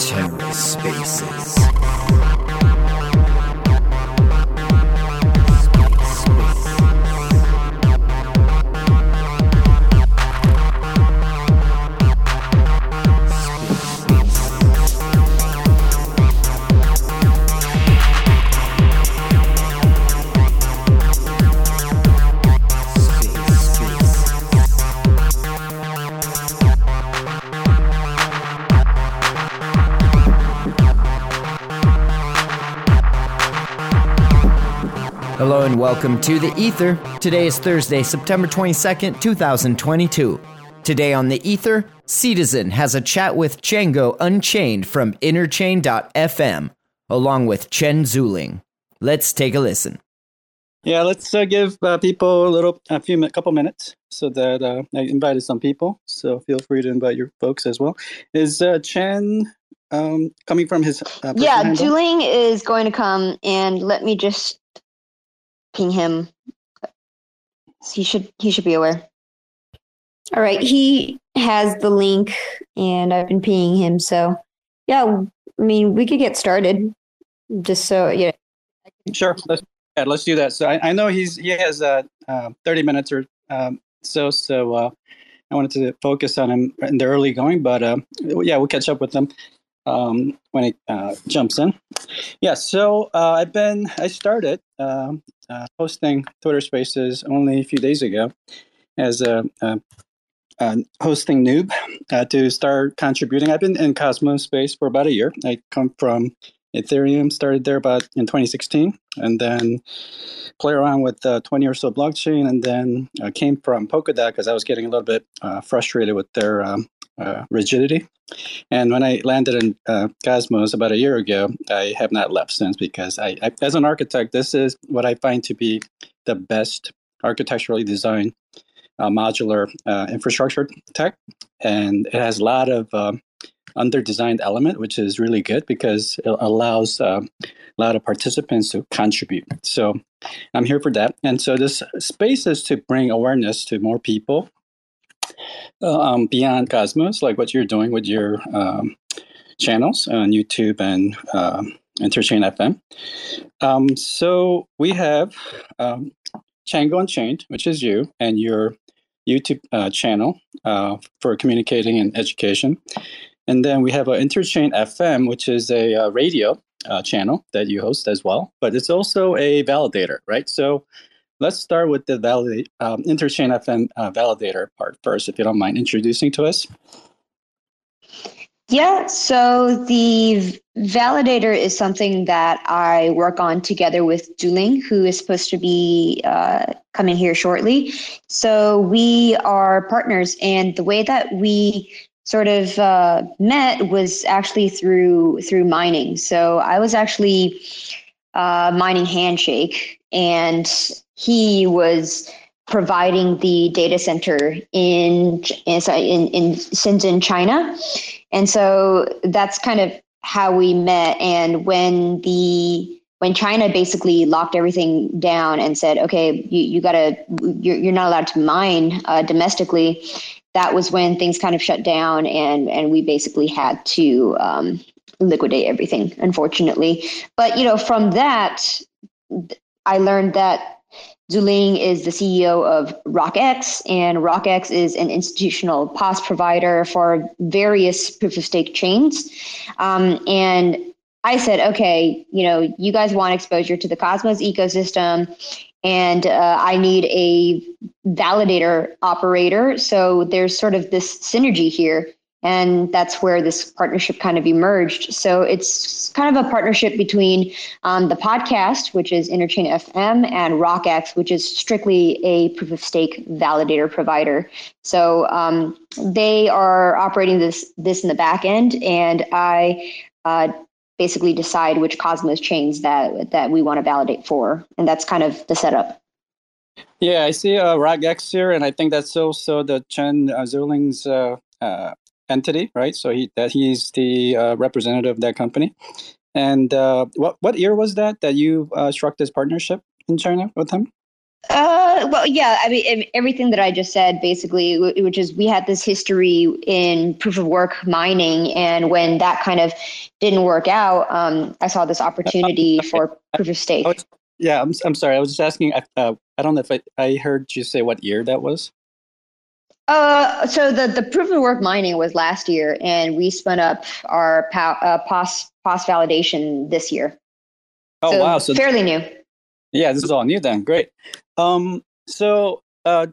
TerraSpaces. Hello and welcome to The Ether. Today is Thursday, September 22nd, 2022. Today on The Ether, Seedizen has a chat with Chjango Unchained from Interchain.fm, along with Chen Zhuling. Let's take a listen. Yeah, let's uh, give uh, people a little, a few, a couple minutes, so that uh, I invited some people. So feel free to invite your folks as well. Is uh, Chen um, coming from his? Uh, yeah, handle? Zhuling is going to come, and let me just ping him. He should he should be aware. All right, he has the link, and I've been pinging him. So, yeah, I mean, we could get started. Just so yeah. Sure, let's yeah, let's do that. So I, I know he's he has uh, uh, thirty minutes or um, so. So uh, I wanted to focus on him in the early going, but uh, yeah, we'll catch up with him um, when he uh, jumps in. Yeah, so uh, I've been I started um, uh, hosting Twitter Spaces only a few days ago as a, a, a hosting noob uh, to start contributing. I've been in Cosmos space for about a year. I come from Ethereum, started there about in 2016, and then play around with uh, 20 or so blockchain, and then uh, came from Polkadot because I was getting a little bit uh, frustrated with their um, uh, rigidity. And when I landed in uh, Cosmos about a year ago, I have not left since because I, I, as an architect, this is what I find to be the best architecturally designed uh, modular uh, infrastructure tech, and it has a lot of um, under-designed element, which is really good because it allows uh, a lot of participants to contribute. So I'm here for that, and so this space is to bring awareness to more people um, beyond Cosmos, like what you're doing with your um, channels on YouTube and um, Interchain FM. Um, so we have um, Chjango Unchained, which is you, and your YouTube uh, channel uh, for communicating and education. And then we have an Interchain FM, which is a uh, radio uh, channel that you host as well, but it's also a validator, right? So Let's start with the um, Interchain FM uh, validator part first, if you don't mind introducing to us. Yeah, so the validator is something that I work on together with Zhuling, who is supposed to be uh, coming here shortly. So we are partners, and the way that we sort of uh, met was actually through through mining. So I was actually uh, mining Handshake, and he was providing the data center in in in Shenzhen, China, and so that's kind of how we met. And when the when China basically locked everything down and said, "Okay, you, you gotta, you're, you're not allowed to mine uh, domestically," that was when things kind of shut down, and and we basically had to um, liquidate everything, unfortunately. But you know, from that, I learned that Zhuling is the CEO of RockX, and RockX is an institutional POS provider for various proof of stake chains. Um, and I said, okay, you know, you guys want exposure to the Cosmos ecosystem, and uh, I need a validator operator. So there's sort of this synergy here and that's where this partnership kind of emerged. So it's kind of a partnership between um, the podcast, which is Interchain FM, and RockX, which is strictly a proof of stake validator provider. So um, they are operating this this in the back end, and I. Uh, basically decide which Cosmos chains that that we want to validate for, and that's kind of the setup. Yeah, I see uh, RockX here, and I think that's also the Chen uh, Zhuling's uh, uh, entity, right? So he that he's the uh, representative of that company. And uh, what what year was that that you uh, struck this partnership in China with him? Uh, well, yeah. I mean, everything that I just said, basically, which is we had this history in proof of work mining, and when that kind of didn't work out, um, I saw this opportunity for proof of stake. Was, yeah, I'm, I'm sorry. I was just asking. Uh, I don't know if I, I heard you say what year that was. Uh, so the the proof of work mining was last year, and we spun up our POS uh, POS, POS validation this year. Oh so wow! So fairly new. Yeah, this is all new then. Great. Um, so uh,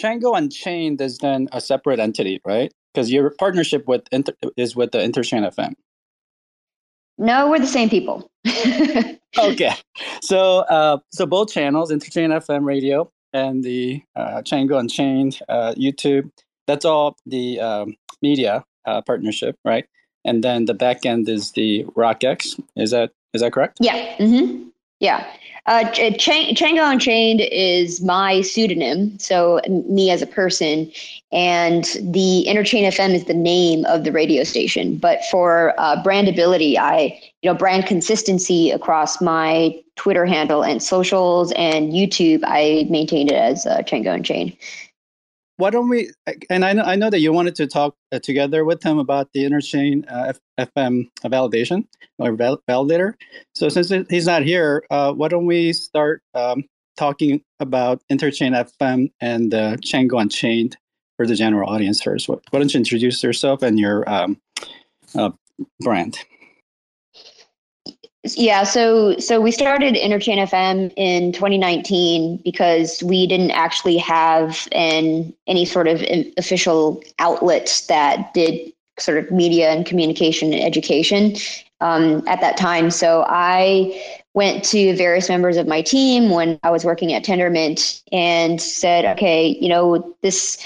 Chjango Unchained is then a separate entity, right? Because your partnership with Inter- is with the Interchain FM. No, we're the same people. okay, so uh, so both channels, Interchain FM radio and the uh, Chjango Unchained uh, YouTube, that's all the um, media uh, partnership, right? And then the back end is the RockX. Is that is that correct? Yeah. Mm-hmm. Yeah. Uh, Ch- Chjango Unchained is my pseudonym, so me as a person, and the Interchain FM is the name of the radio station. But for uh, brandability, I, you know, brand consistency across my Twitter handle and socials and YouTube, I maintained it as uh, Chjango Unchained why don't we? And I know I know that you wanted to talk uh, together with him about the interchain uh, F- FM validation or val- validator. So since he's not here, uh, why don't we start um, talking about interchain FM and uh, Chjango Unchained for the general audience first? Why don't you introduce yourself and your um, uh, brand? Yeah, so so we started Interchain FM in 2019 because we didn't actually have an any sort of official outlet that did sort of media and communication and education um, at that time. So I went to various members of my team when I was working at Tendermint and said, okay, you know, this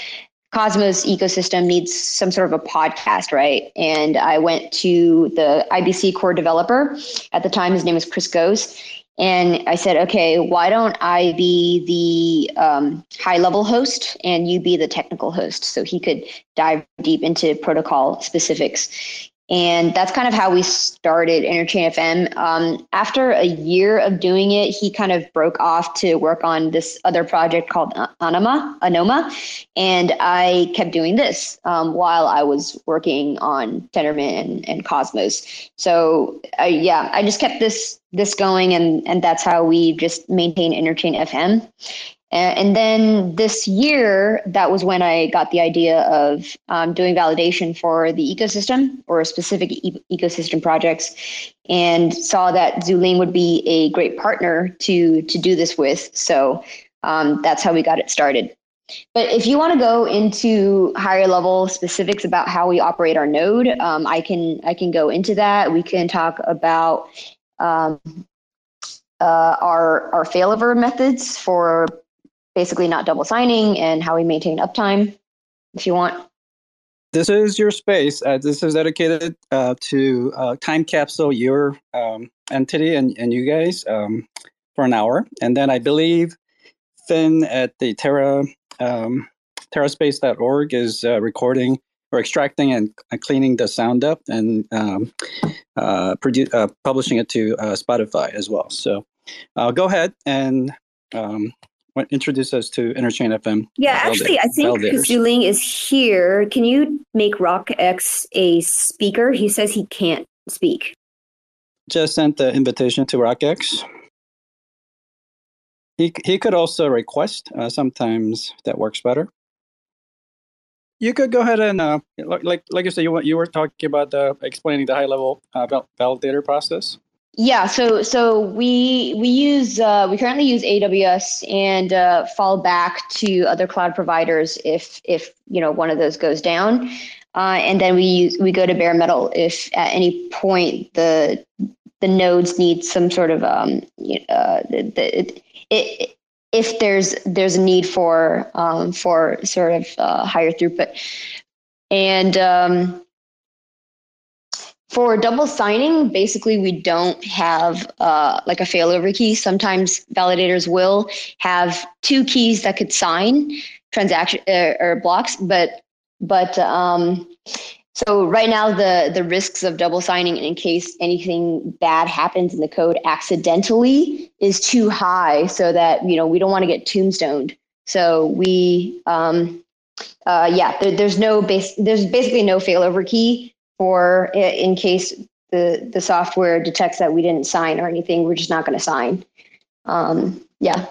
Cosmos ecosystem needs some sort of a podcast, right? And I went to the IBC core developer. At the time, his name was Chris Goes. And I said, okay, why don't I be the um, high level host and you be the technical host? So he could dive deep into protocol specifics. And that's kind of how we started Interchain FM. Um, after a year of doing it, he kind of broke off to work on this other project called Anoma, Anoma. And I kept doing this um, while I was working on Tendermint and, and Cosmos. So uh, yeah, I just kept this this going and, and that's how we just maintain Interchain FM. And then this year, that was when I got the idea of um, doing validation for the ecosystem or specific e- ecosystem projects, and saw that Zhuling would be a great partner to to do this with. So um, that's how we got it started. But if you want to go into higher level specifics about how we operate our node, um, I can I can go into that. We can talk about um, uh, our our failover methods for basically not double signing and how we maintain uptime if you want. This is your space. Uh, this is dedicated uh, to uh, time capsule your um, entity and, and you guys um, for an hour. And then I believe Finn at the Terra um, TerraSpace.org is uh, recording or extracting and cleaning the sound up and um, uh, produ- uh, publishing it to Spotify as well. So go ahead and um, introduce us to Interchain FM. Yeah, actually, I think Zhuling is here. Can you make RockX a speaker? He says he can't speak. Just sent the invitation to RockX. He, he could also request. Uh, sometimes that works better. You could go ahead and uh, like like you said, you you were talking about the explaining the high level uh, validator process. Yeah, so so we we use uh, we currently use AWS and uh, fall back to other cloud providers if if you know one of those goes down, uh, and then we use we go to bare metal if at any point the the nodes need some sort of um, uh, the, the, it, it, if there's there's a need for um, for sort of uh, higher throughput, and um, for double signing, basically, we don't have uh, like a failover key. Sometimes validators will have two keys that could sign transaction uh, or blocks, but but um, so right now the the risks of double signing in case anything bad happens in the code accidentally is too high so that you know we don't want to get tombstoned so we um, uh, yeah there, there's no base there's basically no failover key for in case the the software detects that we didn't sign or anything we're just not going to sign um, yeah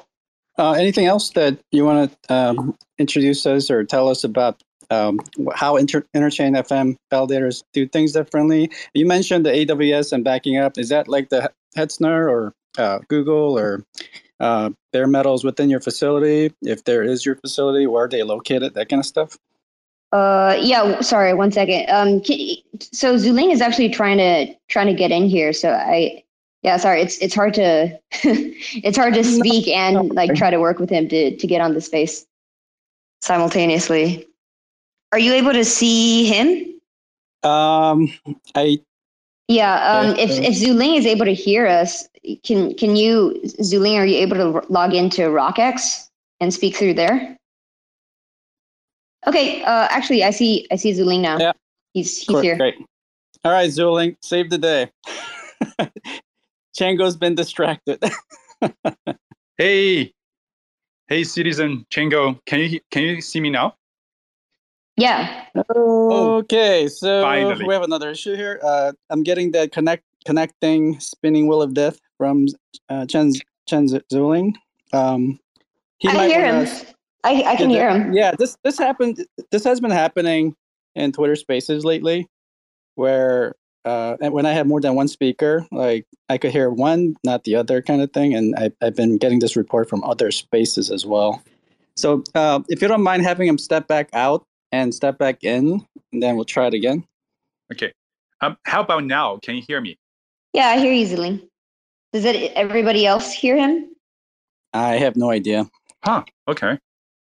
uh, anything else that you want to um, introduce us or tell us about um, how inter- interchain FM validators do things differently. You mentioned the AWS and backing up. Is that like the Hetzner or uh, Google or uh, bare metals within your facility? If there is your facility, where are they located? That kind of stuff. Uh, yeah. Sorry, one second. Um, can, so Zhuling is actually trying to trying to get in here. So I, yeah, sorry. It's it's hard to it's hard to speak and like try to work with him to to get on the space simultaneously. Are you able to see him? Um, I. Yeah. Um, if if Zhuling is able to hear us, can can you Zhuling? Are you able to log into RockX and speak through there? Okay. Uh, actually, I see I see Zhuling now. Yeah. He's he's here. Great. All right, Zhuling, save the day. Chjango's been distracted. hey, hey, Seedizen Chjango, can you can you see me now? Yeah. Okay, so Finally. we have another issue here. Uh, I'm getting the connect connecting spinning wheel of death from uh, Chen Chen Zhuling. Um, he I might hear wanna- him. I, I can Yeah, hear him. Yeah, this this happened. This has been happening in Twitter Spaces lately, where uh, and when I have more than one speaker, like I could hear one, not the other, kind of thing. And I, I've been getting this report from other spaces as well. So uh, if you don't mind having him step back out and step back in, and then we'll try it again. Okay. Um, how about now? Can you hear me? Yeah, I hear easily. Does it everybody else hear him? I have no idea. Huh. Okay.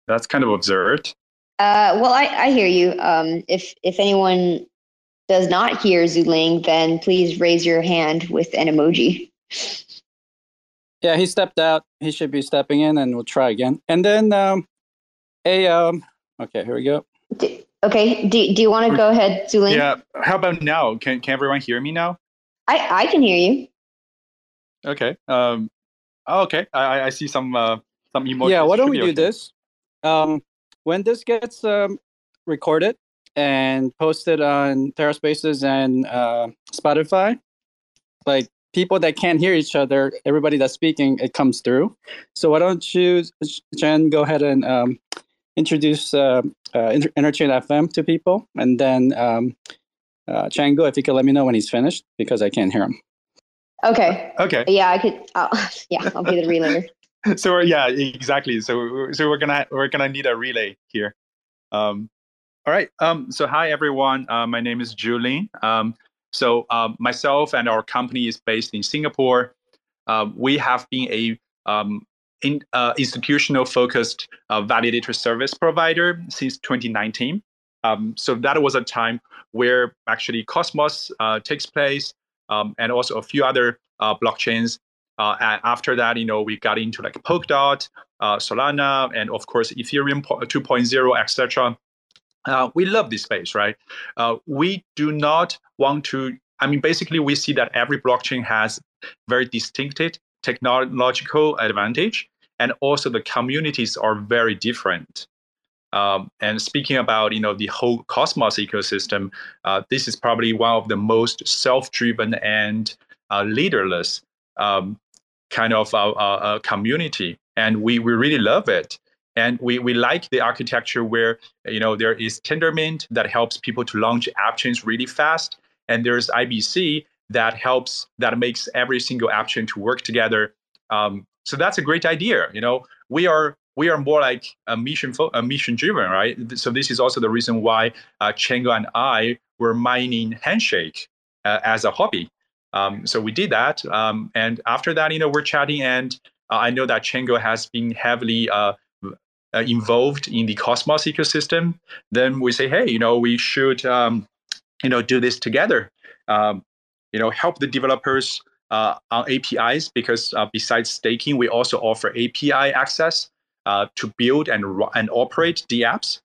That's kind of absurd. Uh, well, I, I hear you. Um, if if anyone does not hear Zhuling, then please raise your hand with an emoji. Yeah, he stepped out. He should be stepping in, and we'll try again. And then um, a um, okay, here we go. D- okay. Do, do you want to go ahead, Zhuling? Yeah. How about now? Can can everyone hear me now? I, I can hear you. Okay. Um. oh, okay. I I- I see some uh some emojis. Yeah, why don't Should we do okay. this? Um, when this gets um, recorded and posted on TerraSpaces and uh, Spotify, like people that can't hear each other, everybody that's speaking, it comes through. So why don't you, Jen, go ahead and um, introduce uh, uh, Inter- Interchain FM to people, and then um, uh, Chjango, if you could let me know when he's finished, because I can't hear him. Okay. Okay. Yeah, I could. I'll, yeah, I'll be the relayer. so yeah, exactly. So so we're gonna we're gonna need a relay here. Um, all right. Um, so hi everyone. Uh, my name is Julian. Um, so um, myself and our company is based in Singapore. Um, we have been a um, in, uh, institutional focused uh, validator service provider since 2019. Um, so that was a time where actually Cosmos uh, takes place, um, and also a few other uh, blockchains uh, and after that, you know, we got into like Polkadot, uh, Solana, and of course Ethereum 2.0, etc. Uh, we love this space, right? Uh, we do not want to. I mean, basically, we see that every blockchain has very distinctive technological advantage, and also the communities are very different. Um, and speaking about you know the whole Cosmos ecosystem, uh, this is probably one of the most self-driven and uh, leaderless um, kind of a, a, a community, and we we really love it. And we, we like the architecture where you know there is Tendermint that helps people to launch app chains really fast, and there's IBC that helps that makes every single app chain to work together. Um, so that's a great idea. You know, we are we are more like a mission fo- a mission driven, right? So this is also the reason why uh, Chjango and I were mining Handshake uh, as a hobby. Um, so we did that, um, and after that, you know, we're chatting, and uh, I know that Chjango has been heavily uh, uh, involved in the Cosmos ecosystem. Then we say, hey, you know, we should, um, you know, do this together. Um, you know, help the developers uh, on APIs because uh, besides staking, we also offer API access uh, to build and and operate the apps.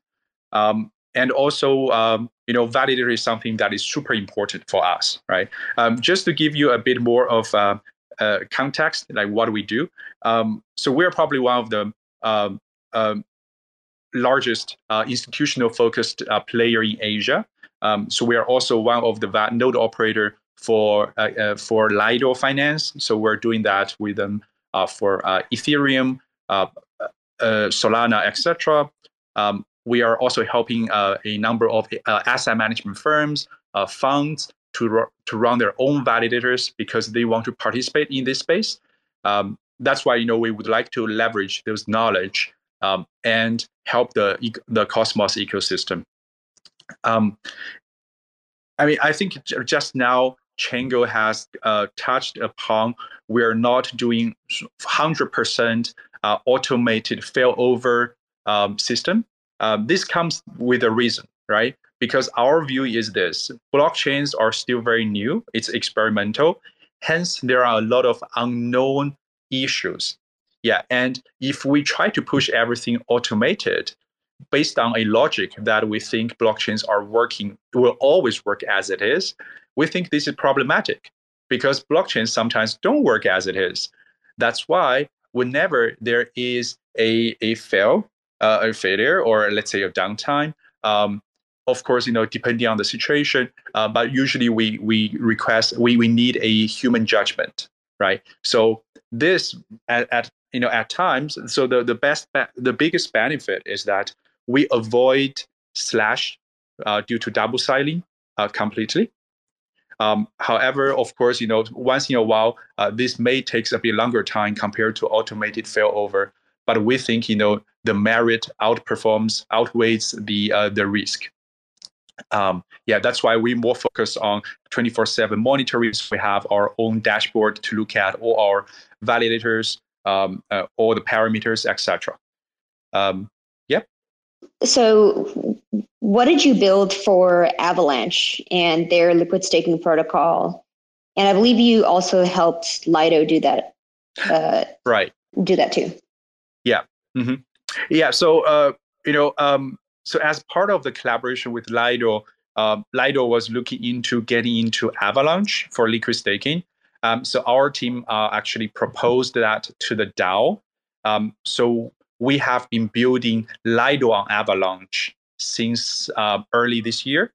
Um, and also, um, you know, validator is something that is super important for us, right? Um, just to give you a bit more of uh, uh, context, like what we do. Um, so we're probably one of the um, um largest uh, institutional focused uh, player in Asia. Um, so we are also one of the node operator for uh, uh, for Lido Finance. So we're doing that with them for Ethereum, Solana, etc. Um, we are also helping uh, a number of uh, asset management firms, uh, funds to, to run their own validators because they want to participate in this space. Um, that's why you know we would like to leverage those knowledge um, and help the the Cosmos ecosystem. Um, I mean, I think just now Chjango has uh, touched upon we're not doing 100% uh, automated failover um, system. Um, this comes with a reason, right? Because our view is this blockchains are still very new, it's experimental. Hence, there are a lot of unknown issues. Yeah, and if we try to push everything automated based on a logic that we think blockchains are working, will always work as it is, we think this is problematic because blockchains sometimes don't work as it is. That's why whenever there is a, a fail, uh, a failure or let's say a downtime. Um, of course, you know, depending on the situation, uh, but usually we we request we we need a human judgment, right? So this at, at you know at times, so the the best the biggest benefit is that we avoid slash uh, due to double signing uh, completely. Um, however, of course, you know, once in a while, uh, this may take a bit longer time compared to automated failover. But we think, you know, the merit outperforms outweighs the uh, the risk. Um, yeah, that's why we more focus on 24/7 monitoring. So we have our own dashboard to look at all our validators, um, uh, all the parameters, etc. Um, yep. So, what did you build for Avalanche and their liquid staking protocol? And I believe you also helped Lido do that. Uh, right. Do that too. Yeah. Mm-hmm. Yeah. So, uh, you know, um, so as part of the collaboration with Lido, uh, Lido was looking into getting into Avalanche for liquid staking. Um, so our team uh, actually proposed that to the DAO. Um, so we have been building Lido on Avalanche since uh, early this year.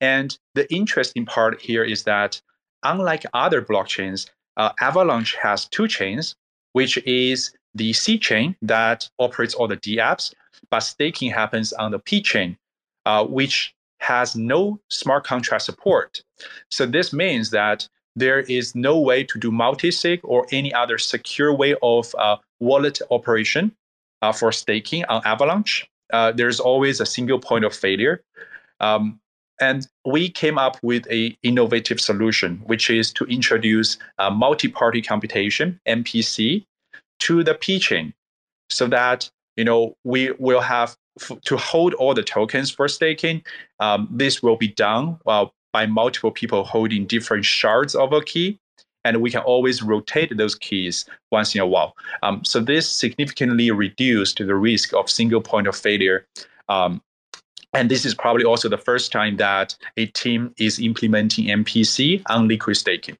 And the interesting part here is that unlike other blockchains, uh, Avalanche has two chains, which is the C chain that operates all the D apps, but staking happens on the P chain, uh, which has no smart contract support. So this means that there is no way to do multi-sig or any other secure way of uh, wallet operation uh, for staking on Avalanche. Uh, there's always a single point of failure. Um, and we came up with a innovative solution, which is to introduce multi-party computation, MPC, to the P chain so that you know we will have f- to hold all the tokens for staking. Um, this will be done well, by multiple people holding different shards of a key, and we can always rotate those keys once in a while. Um, so this significantly reduced the risk of single point of failure. Um, and this is probably also the first time that a team is implementing MPC on liquid staking.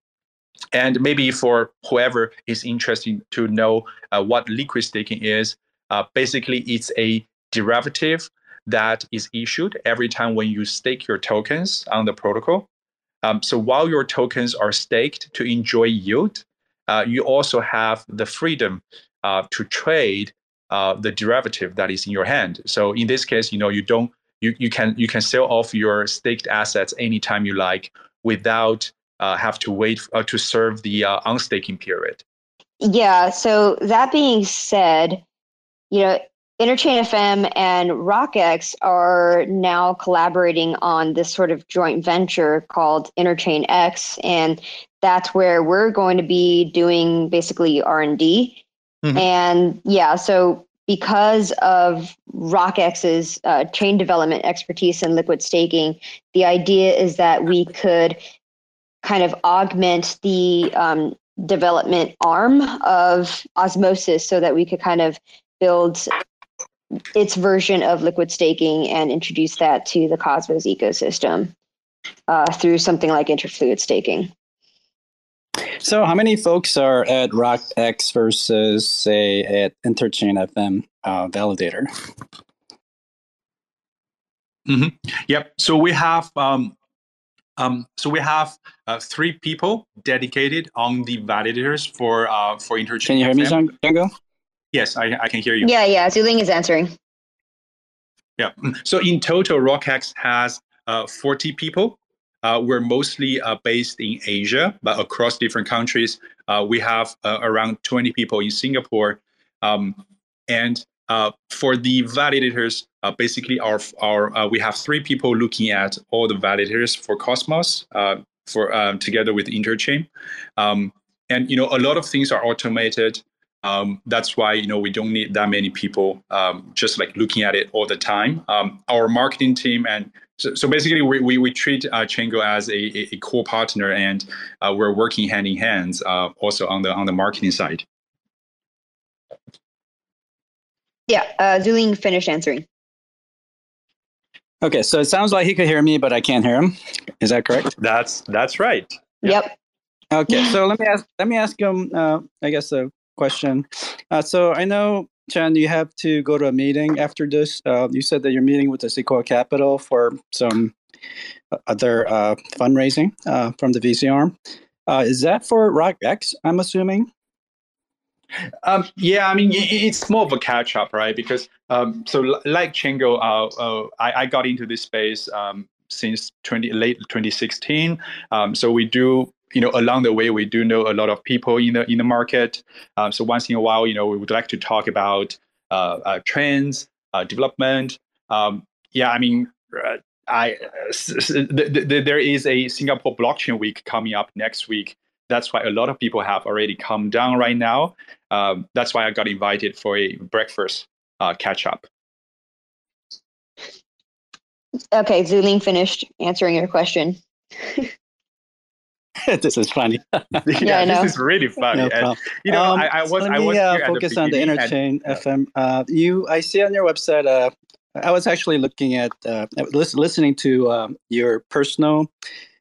And maybe for whoever is interested to know uh, what liquid staking is, uh, basically it's a derivative that is issued every time when you stake your tokens on the protocol. Um, so while your tokens are staked to enjoy yield, uh, you also have the freedom uh, to trade uh, the derivative that is in your hand. So in this case, you know you don't you, you can you can sell off your staked assets anytime you like without uh, have to wait uh, to serve the uh, unstaking period. Yeah. So that being said, you know, Interchain FM and RockX are now collaborating on this sort of joint venture called Interchain X, and that's where we're going to be doing basically R and D. Mm-hmm. And yeah, so because of RockX's uh, chain development expertise in liquid staking, the idea is that we could kind of augment the um, development arm of osmosis so that we could kind of build its version of liquid staking and introduce that to the Cosmos ecosystem uh, through something like interfluid staking. So, how many folks are at RockX versus, say, at Interchain FM uh, Validator? Mm-hmm. Yep. So we have um, um, so we have uh, three people dedicated on the validators for uh, for Interchain. Can you hear me, Chjango? Yes, I, I can hear you. Yeah, yeah. Zhuling is answering. Yeah. So in total, RockX has uh, 40 people. Uh, we're mostly uh, based in Asia, but across different countries, uh, we have uh, around 20 people in Singapore. Um, and uh, for the validators, basically, our our we have three people looking at all the validators for Cosmos for um, together with Interchain. Um, and you know, a lot of things are automated. Um, that's why you know we don't need that many people um, just like looking at it all the time. Um, our marketing team and so, so basically we, we, we treat uh, as a, a, core partner and uh, we're working hand in hand uh, also on the on the marketing side. Yeah, uh, Zhuling finished answering. Okay, so it sounds like he could hear me, but I can't hear him. Is that correct? That's that's right. Yep. Okay, so let me ask let me ask him. Uh, I guess a question. Uh, so I know Chan, you have to go to a meeting after this. Uh, you said that you're meeting with the Sequoia Capital for some other uh, fundraising uh, from the VC arm. Uh, is that for RockX? I'm assuming. Um, yeah, I mean it's more of a catch up, right? Because um, so like Chjango, uh, uh, I, I, got into this space um, since 20 late 2016. Um, so we do you know along the way we do know a lot of people in the in the market um, so once in a while you know we would like to talk about uh, uh, trends uh, development um, yeah i mean uh, I there is a Singapore blockchain week coming up next week. That's why a lot of people have already come down right now. Um, that's why I got invited for a breakfast uh, catch up. Okay, Zhuling finished answering your question. this is funny. yeah, yeah this is really funny. No and, you know, um, I, I, was, let I was uh, focus on the interchain and, FM. Uh, you, I see on your website. Uh, I was actually looking at uh, listening to um, your personal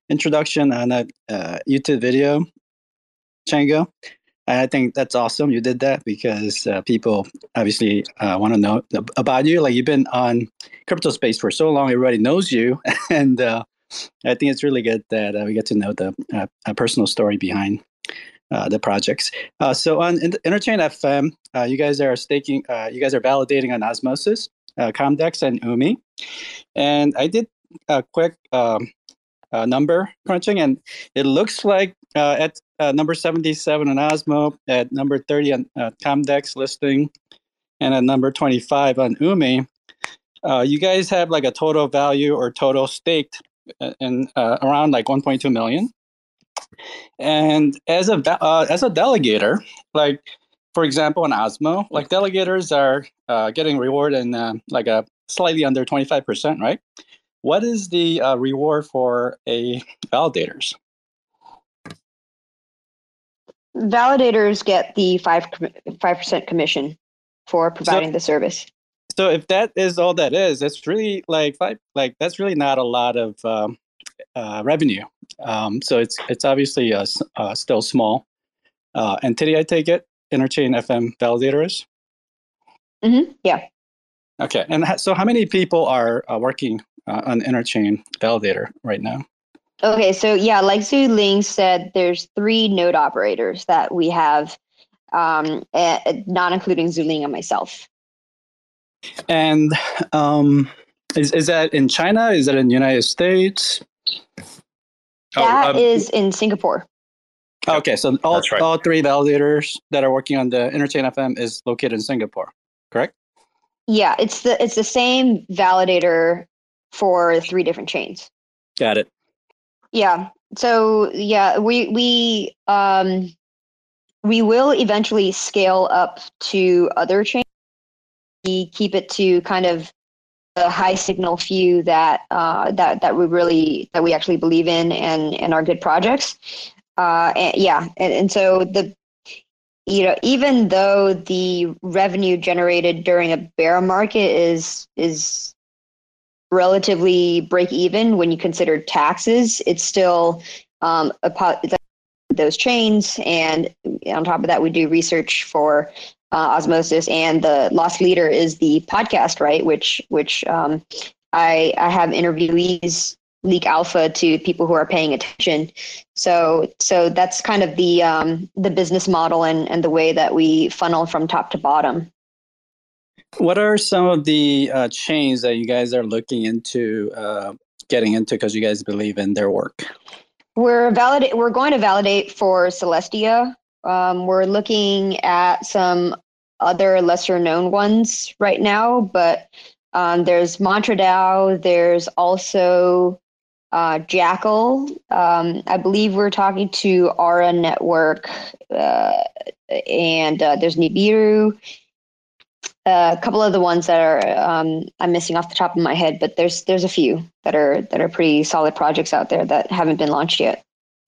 introduction on a uh, YouTube video, Chjango. I think that's awesome. You did that because uh, people obviously uh, want to know about you. Like you've been on crypto space for so long, everybody knows you, and uh, I think it's really good that uh, we get to know the uh, personal story behind uh, the projects. Uh, so on Interchain FM, uh, you guys are staking, uh, you guys are validating on Osmosis, Comdex, and Umee. And I did a quick um, number crunching, and it looks like at number 77 on Osmo, at number 30 on Comdex listing, and at number 25 on Umee. uh, you guys have like a total value or total staked and uh, around like 1.2 million. And as a uh, as a delegator, like for example, in Osmo, like delegators are uh, getting reward in uh, like a slightly under 25%, right? What is the uh, reward for a validators? Validators get the five five percent commission for providing so, the service so if that is all that is, that's really like five, like that's really not a lot of um, uh, revenue. Um, so it's it's obviously uh, uh, still small uh, entity. I take it Interchain FM validators. Mm-hmm. Yeah. Okay, and so how many people are uh, working uh, on Interchain validator right now? Okay, so yeah, like Zhuling said, there's three node operators that we have, um, not including Zhuling and myself. And um, is is that in China? Is that in the United States? That oh, um, is in Singapore. Okay, so all right. all three validators that are working on the Interchain FM is located in Singapore, correct? Yeah, it's the it's the same validator for three different chains. Got it. Yeah. So yeah, we we um we will eventually scale up to other chains we keep it to kind of a high signal few that uh, that that we really that we actually believe in and and are good projects. Uh, and, yeah, and, and so the you know, even though the revenue generated during a bear market is is relatively break even when you consider taxes, it's still um, a, those chains. And on top of that, we do research for uh, osmosis, and the Lost Leader is the podcast, right? Which which um, I I have interviewees leak alpha to people who are paying attention. So so that's kind of the um, the business model and and the way that we funnel from top to bottom. What are some of the uh, chains that you guys are looking into uh, getting into because you guys believe in their work? We're validate. We're going to validate for Celestia. Um, we're looking at some other lesser known ones right now, but um, there's MantraDAO. There's also uh, Jackal. Um, I believe we're talking to Aura Network, uh, and uh, there's Nibiru. A couple of the ones that are um, I'm missing off the top of my head, but there's there's a few that are that are pretty solid projects out there that haven't been launched yet.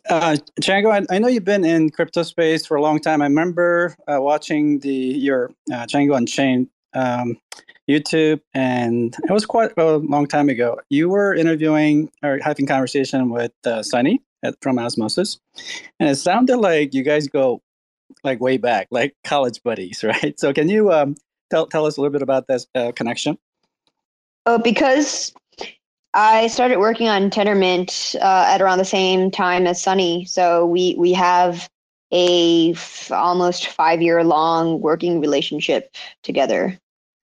Uh, Chjango, I, I, know you've been in crypto space for a long time. I remember uh, watching the your uh, Chjango Unchained um, YouTube, and it was quite a long time ago. You were interviewing or having conversation with uh, Sunny at, from Osmosis, and it sounded like you guys go like way back, like college buddies, right? So, can you um, tell tell us a little bit about this uh, connection? Oh, because I started working on Tendermint uh, at around the same time as Sunny, so we we have a f- almost five year long working relationship together.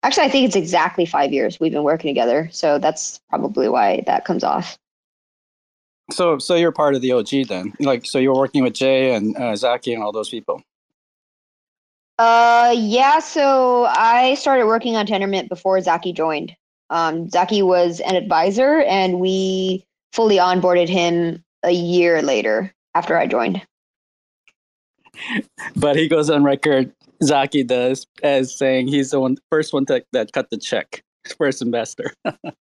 Actually, I think it's exactly five years we've been working together, so that's probably why that comes off. So, so you're part of the OG then, like, so you're working with Jae and uh, Zaki and all those people. Uh, yeah. So I started working on Tendermint before Zaki joined. Um, Zaki was an advisor, and we fully onboarded him a year later after I joined. But he goes on record, Zaki does, as saying he's the one first one to, that cut the check, first investor.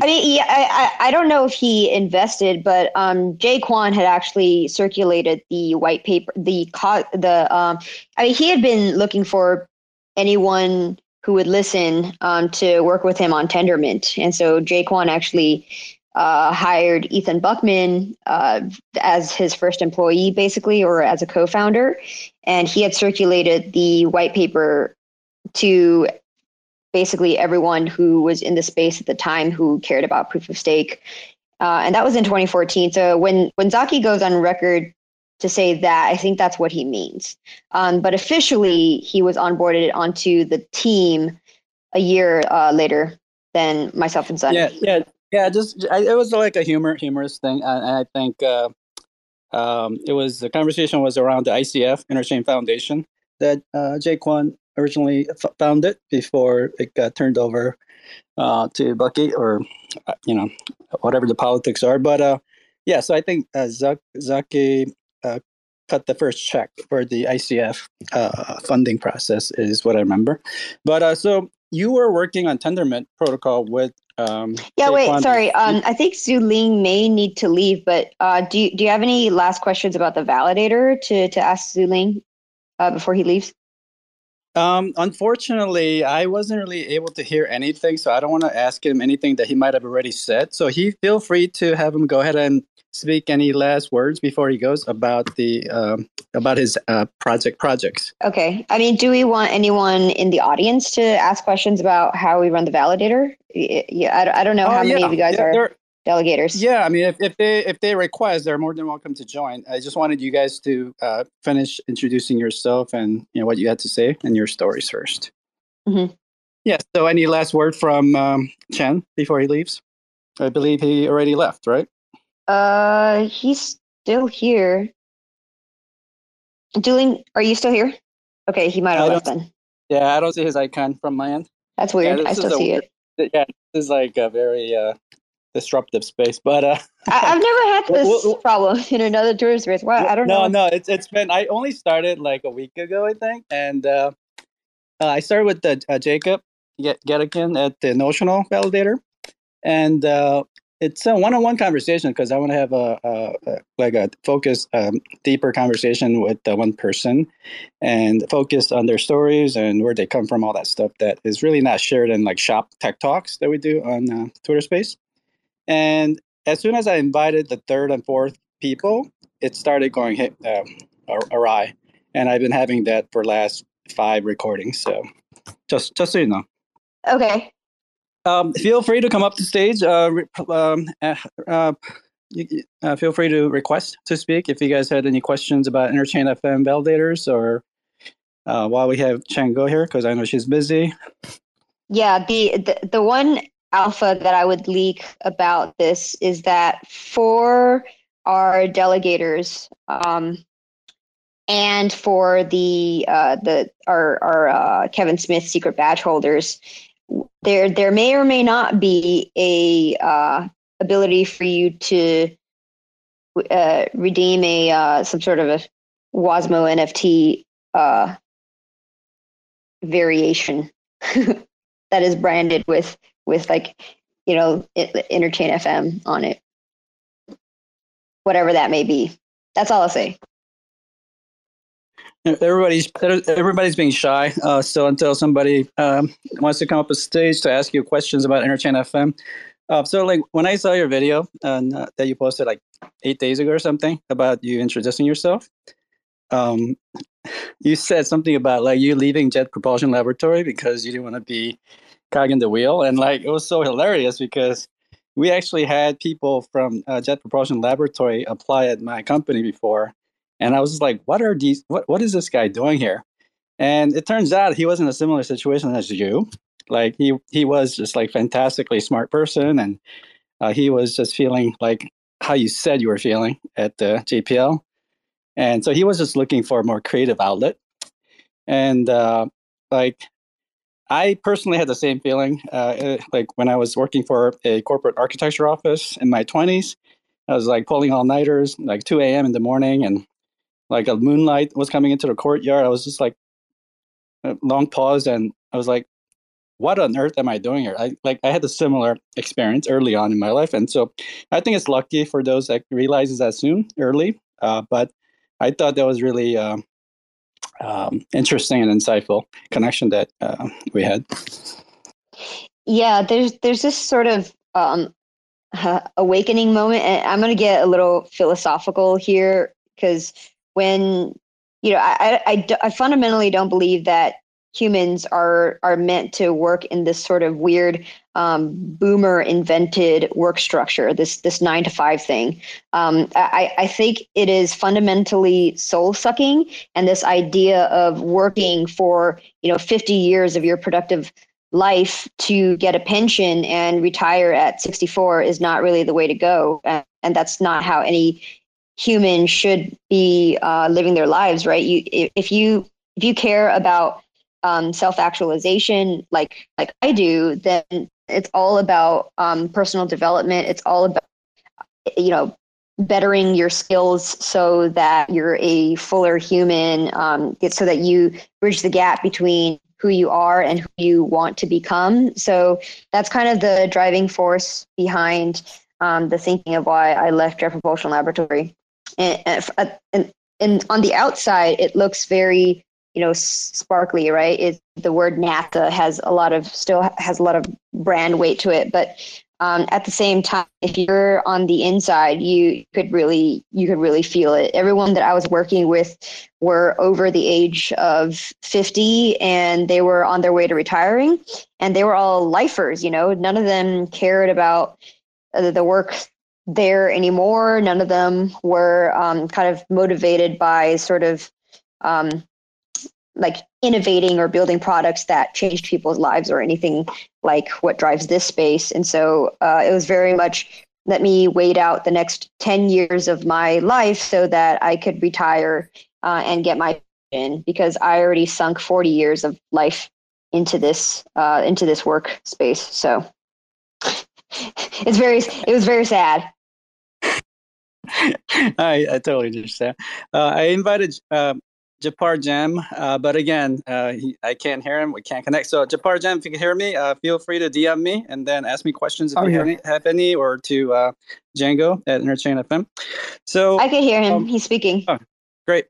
I mean, yeah, I, I don't know if he invested, but um, Jae Kwon had actually circulated the white paper, the the um, I mean, he had been looking for anyone who would listen um, to work with him on Tendermint, and so Jae Kwon actually uh, hired Ethan Buchman uh, as his first employee, basically, or as a co-founder, and he had circulated the white paper to basically everyone who was in the space at the time who cared about proof of stake. Uh, and that was in 2014. So when when Zaki goes on record to say that, I think that's what he means. Um, but officially, he was onboarded onto the team a year uh, later than myself and Son. Yeah, yeah, yeah. Just I, it was like a humor humorous thing, and I think uh, um, it was the conversation was around the ICF Interchain Foundation that uh, Jae Kwon originally f- founded before it got turned over uh, to Bucky or uh, you know whatever the politics are. But uh, yeah, so I think uh, Zaki uh, cut the first check for the ICF uh, funding process is what I remember. But uh, so you were working on Tendermint protocol with. Um, yeah, wait, sorry. Um, I think Zhuling may need to leave, but uh, do you, do you have any last questions about the validator to to ask Zhuling uh, before he leaves? Um, unfortunately, I wasn't really able to hear anything, so I don't want to ask him anything that he might have already said. So he feel free to have him go ahead and speak any last words before he goes about the um, about his uh, project projects. Okay. I mean, do we want anyone in the audience to ask questions about how we run the validator? Yeah, I, I don't know oh, how many of you guys yeah, are delegators. Yeah, I mean, if, if they if they request, they're more than welcome to join. I just wanted you guys to uh, finish introducing yourself and you know what you had to say and your stories 1st mm-hmm. Yeah. So, any last word from um, Chen before he leaves? I believe he already left, right? Uh, he's still here. Julian, are you still here? Okay, he might have left then. Yeah, I don't see his icon from my end. That's weird. Yeah, I still see weird, it. Yeah, this is like a very uh, disruptive space. But uh, I, have never had this well, problem in another tourist space. Well, I don't no, know. No, no, it's it's been. I only started like a week ago, I think, and uh, uh, I started with the uh, Jacob Get Gadikian at the Notional Validator, and uh, it's a one-on-one conversation because I want to have a, a, a, like a focused, um, deeper conversation with the one person, and focus on their stories and where they come from, all that stuff that is really not shared in like shop tech talks that we do on uh, Twitter Space. And as soon as I invited the third and fourth people, it started going uh, awry, and I've been having that for last five recordings. So just just so you know. Okay. Um, feel free to come up to stage. Uh, um, uh, uh, you, uh, feel free to request to speak if you guys had any questions about Interchain FM validators or uh, while we have Chjango here because I know she's busy. Yeah, the, the the one alpha that I would leak about this is that for our delegators um, and for the uh, the our our uh, Kevin Smith secret badge holders, there there may or may not be a uh, ability for you to uh, redeem a uh, some sort of a Wasmo NFT uh, variation that is branded with with like you know Interchain FM on it, whatever that may be. That's all I'll say everybody's everybody's being shy. Uh, so until somebody um, wants to come up a stage to ask you questions about Interchain FM. Uh, so like when I saw your video uh, that you posted like eight days ago or something about you introducing yourself, um, you said something about like you leaving Jet Propulsion Laboratory because you didn't want to be cogging the wheel, and like it was so hilarious because we actually had people from uh, Jet Propulsion Laboratory apply at my company before and I was just like, what are these? What what is this guy doing here? And it turns out he was in a similar situation as you. Like he he was just like fantastically smart person, and uh, he was just feeling like how you said you were feeling at the JPL. And so he was just looking for a more creative outlet. And uh, like I personally had the same feeling. Uh, eh, like when I was working for a corporate architecture office in my 20s, I was like pulling all nighters, like 2 a.m. in the morning, and like a moonlight was coming into the courtyard. I was just like long pause and I was like, what on earth am I doing here? I like I had a similar experience early on in my life. And so I think it's lucky for those that realizes that soon early. Uh, but I thought that was really uh, um, interesting and insightful connection that uh, we had. Yeah, there's there's this sort of um, awakening moment, and I'm going to get a little philosophical here because when you know I, I, I fundamentally don't believe that humans are are meant to work in this sort of weird um, boomer invented work structure this this nine to five thing um, I, I think it is fundamentally soul sucking and this idea of working for you know 50 years of your productive life to get a pension and retire at 64 is not really the way to go and, and that's not how any human should be uh, living their lives, right? You, if you if you care about um, self actualization, like like I do, then it's all about um, personal development. It's all about you know bettering your skills so that you're a fuller human, um, so that you bridge the gap between who you are and who you want to become. So that's kind of the driving force behind um, the thinking of why I left Jet Propulsion Laboratory and, and, and on the outside it looks very you know sparkly right? It the word NASA has a lot of still has a lot of brand weight to it but um, at the same time if you're on the inside you could really you could really feel it. Everyone that i was working with were over the age of 50 and they were on their way to retiring and they were all lifers you know? None of them cared about the work there anymore. None of them were um, kind of motivated by sort of um, like innovating or building products that changed people's lives or anything like what drives this space. And so uh, it was very much let me wait out the next 10 years of my life so that I could retire uh, and get my in because I already sunk 40 years of life into this uh, into this work space. So it's very it was very sad. I, I totally understand. Uh, I invited uh, JaparJam, uh, but again, uh, he, I can't hear him. We can't connect. So JaparJam, if you can hear me, uh, feel free to DM me and then ask me questions if I'm you have any, have any, or to uh, Chjango at Interchain FM. So I can hear him. Um, He's speaking. great.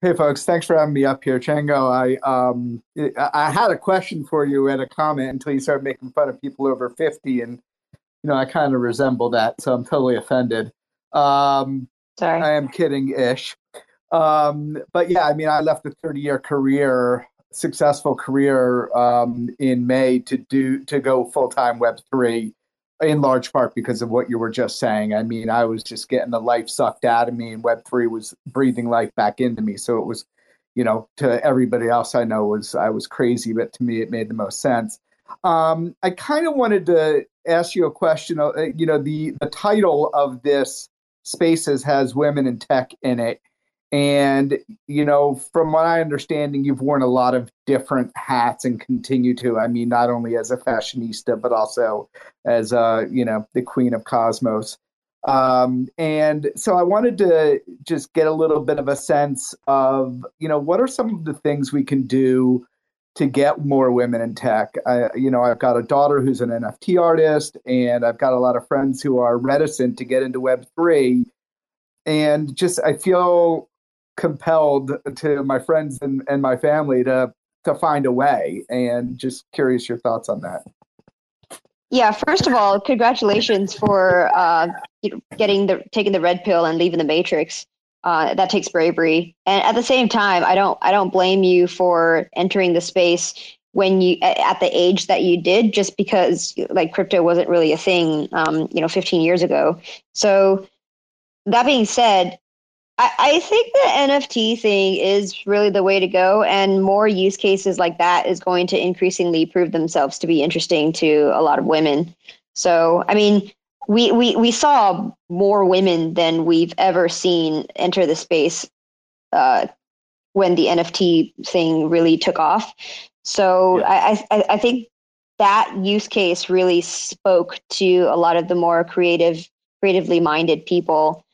Hey folks, thanks for having me up here, Chjango. I um I I had a question for you at a comment until you started making fun of people over fifty, and you know I kind of resemble that, so I'm totally offended. Um, Sorry. I am kidding ish. Um, but yeah, I mean, I left a 30 year career, successful career um, in May to do to go full time Web three, in large part because of what you were just saying. I mean, I was just getting the life sucked out of me, and Web three was breathing life back into me. So it was, you know, to everybody else I know was I was crazy, but to me it made the most sense. Um, I kind of wanted to ask you a question. uh, You know, the the title of this spaces has women in tech in it. And, you know, from I understanding, you've worn a lot of different hats and continue to. I mean, not only as a fashionista, but also as, uh, you know, the queen of cosmos. Um, and so I wanted to just get a little bit of a sense of, you know, what are some of the things we can do to get more women in tech. I, you know, I've got a daughter who's an NFT artist, and I've got a lot of friends who are reticent to get into Web three, and just I feel compelled to my friends and, and my family to to find a way. And just curious your thoughts on that. Yeah, first of all, congratulations for uh, getting the taking the red pill and leaving the matrix. Uh, that takes bravery, and at the same time, I don't I don't blame you for entering the space when you at the age that you did, just because like crypto wasn't really a thing, um, you know, 15 years ago. So that being said, I, I think the NFT thing is really the way to go, and more use cases like that is going to increasingly prove themselves to be interesting to a lot of women. So, I mean, we we we saw more women than we've ever seen enter the space uh, when the NFT thing really took off. So, I, I I think that use case really spoke to a lot of the more creative, creatively minded people.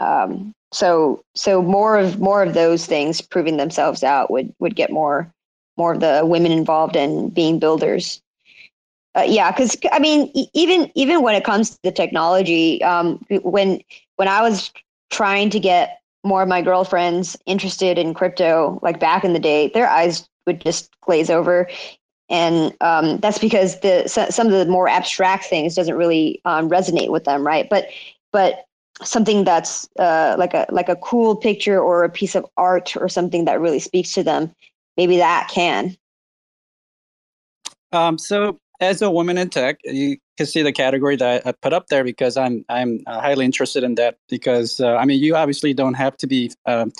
Um, so so more of more of those things proving themselves out would would get more more of the women involved in being builders. Uh, yeah because i mean even even when it comes to the technology um, when when i was trying to get more of my girlfriends interested in crypto like back in the day their eyes would just glaze over. And um, that's because the so, some of the more abstract things doesn't really um, resonate with them right? But but something that's uh, like a like a cool picture or a piece of art or something that really speaks to them maybe that can. Um, so as a woman in tech, you can see the category that I put up there because I'm I'm uh, highly interested in that because uh, I mean you obviously don't have to be um,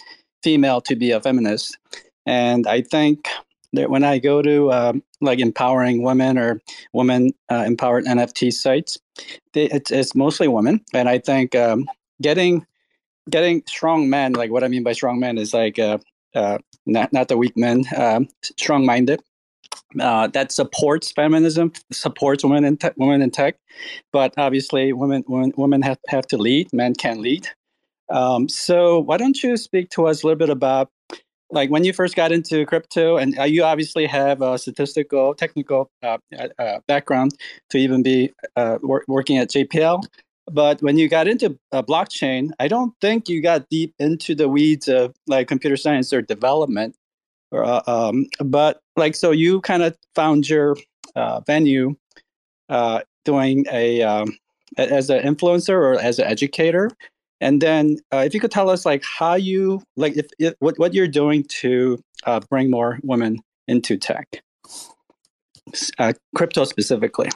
female to be a feminist, and I think that when I go to um, like empowering women or women uh, empowered NFT sites, they, it's it's mostly women, and I think um, getting getting strong men like what I mean by strong men is like uh, uh, not not the weak men, um, strong minded uh, that supports feminism, supports women in tech, women in tech, but obviously women women, women have, have to lead, men can't lead. Um, so why don't you speak to us a little bit about like when you first got into crypto, and uh, you obviously have a statistical, technical uh, uh, background to even be uh, wor- working at JPL. But when you got into uh, blockchain, I don't think you got deep into the weeds of like computer science or development. Uh, um, but like, so you kind of found your uh, venue uh, doing a um, as an influencer or as an educator. And then, uh, if you could tell us like how you like if, if what what you're doing to uh, bring more women into tech, uh, crypto specifically.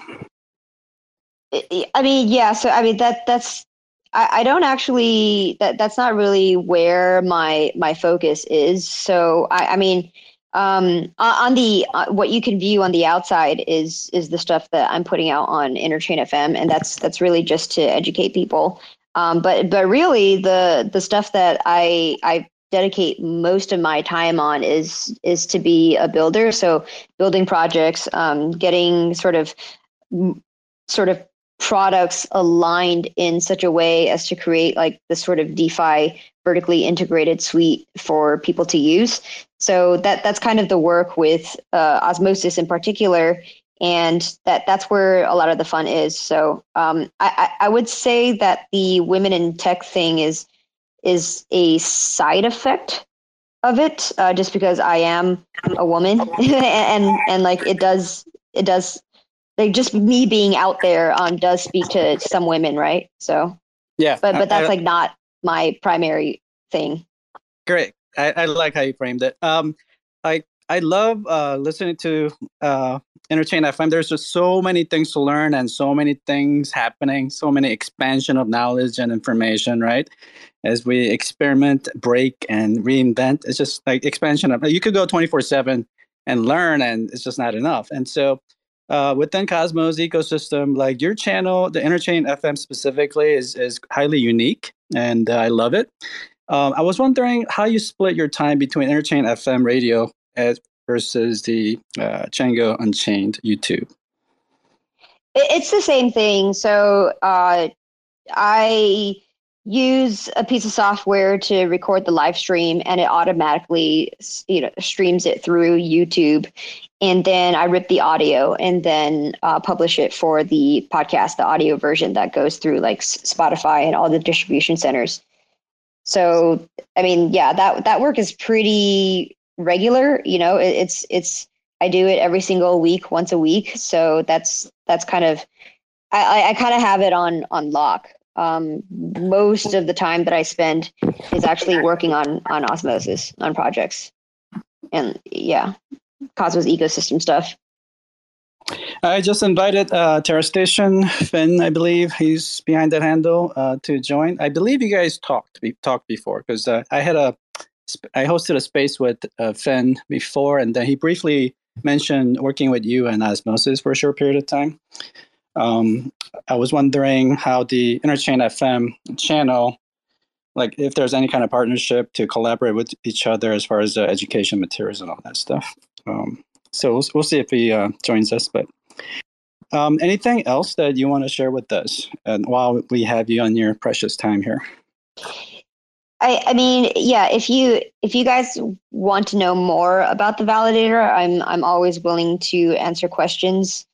I- mean, yeah. So I mean that that's I, I don't actually that that's not really where my my focus is. So I, I mean, um, on the uh, what you can view on the outside is is the stuff that I'm putting out on Interchain FM, and that's that's really just to educate people. Um, but but really the the stuff that I I dedicate most of my time on is is to be a builder. So building projects, um, getting sort of sort of products aligned in such a way as to create like the sort of DeFi vertically integrated suite for people to use. So that that's kind of the work with uh, Osmosis in particular, and that that's where a lot of the fun is. So um, I, I would say that the women in tech thing is is a side effect of it, uh, just because I am a woman, and and like it does it does like just me being out there um, does speak to some women, right? So yeah, but but that's I, like not my primary thing. Great. I, I like how you framed it. Um, I I love uh, listening to uh, Interchain FM. There's just so many things to learn and so many things happening, so many expansion of knowledge and information, right? As we experiment, break, and reinvent, it's just like expansion of. You could go 24 seven and learn, and it's just not enough. And so, uh, within Cosmos ecosystem, like your channel, the Interchain FM specifically, is is highly unique, and uh, I love it. Um, I was wondering how you split your time between Interchain FM radio as versus the uh, Chjango Unchained YouTube. It's the same thing. So uh, I use a piece of software to record the live stream, and it automatically you know streams it through YouTube. And then I rip the audio and then uh, publish it for the podcast, the audio version that goes through like Spotify and all the distribution centers. So, I mean, yeah, that that work is pretty regular. You know, it, it's it's I do it every single week, once a week. So that's that's kind of I, I kind of have it on on lock. Um, most of the time that I spend is actually working on on osmosis on projects, and yeah, Cosmos ecosystem stuff. I just invited uh, Terra Station Finn, I believe he's behind that handle, uh, to join. I believe you guys talked talked before because uh, I had a I hosted a space with uh, Finn before, and then he briefly mentioned working with you and Osmosis for a short period of time. Um, I was wondering how the Interchain FM channel, like if there's any kind of partnership to collaborate with each other as far as uh, education materials and all that stuff. Um, so we'll, we'll see if he uh, joins us. But um, anything else that you want to share with us and while we have you on your precious time here? I, I mean, yeah. If you if you guys want to know more about the validator, I'm I'm always willing to answer questions.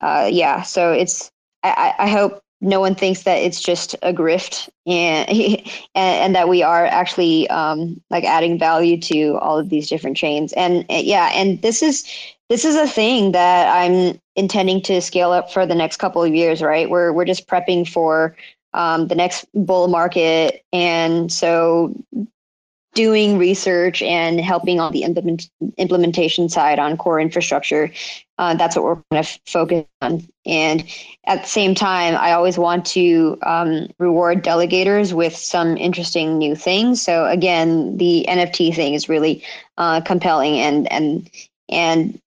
Uh, yeah. So it's I, I hope no one thinks that it's just a grift and and, that we are actually um, like adding value to all of these different chains and yeah and this is this is a thing that i'm intending to scale up for the next couple of years right we're we're just prepping for um, the next bull market and so doing research and helping on the implement, implementation side on core infrastructure. Uh, that's what we're going to focus on. And at the same time, I always want to um, reward delegators with some interesting new things. So again, the NFT thing is really uh, compelling, and and and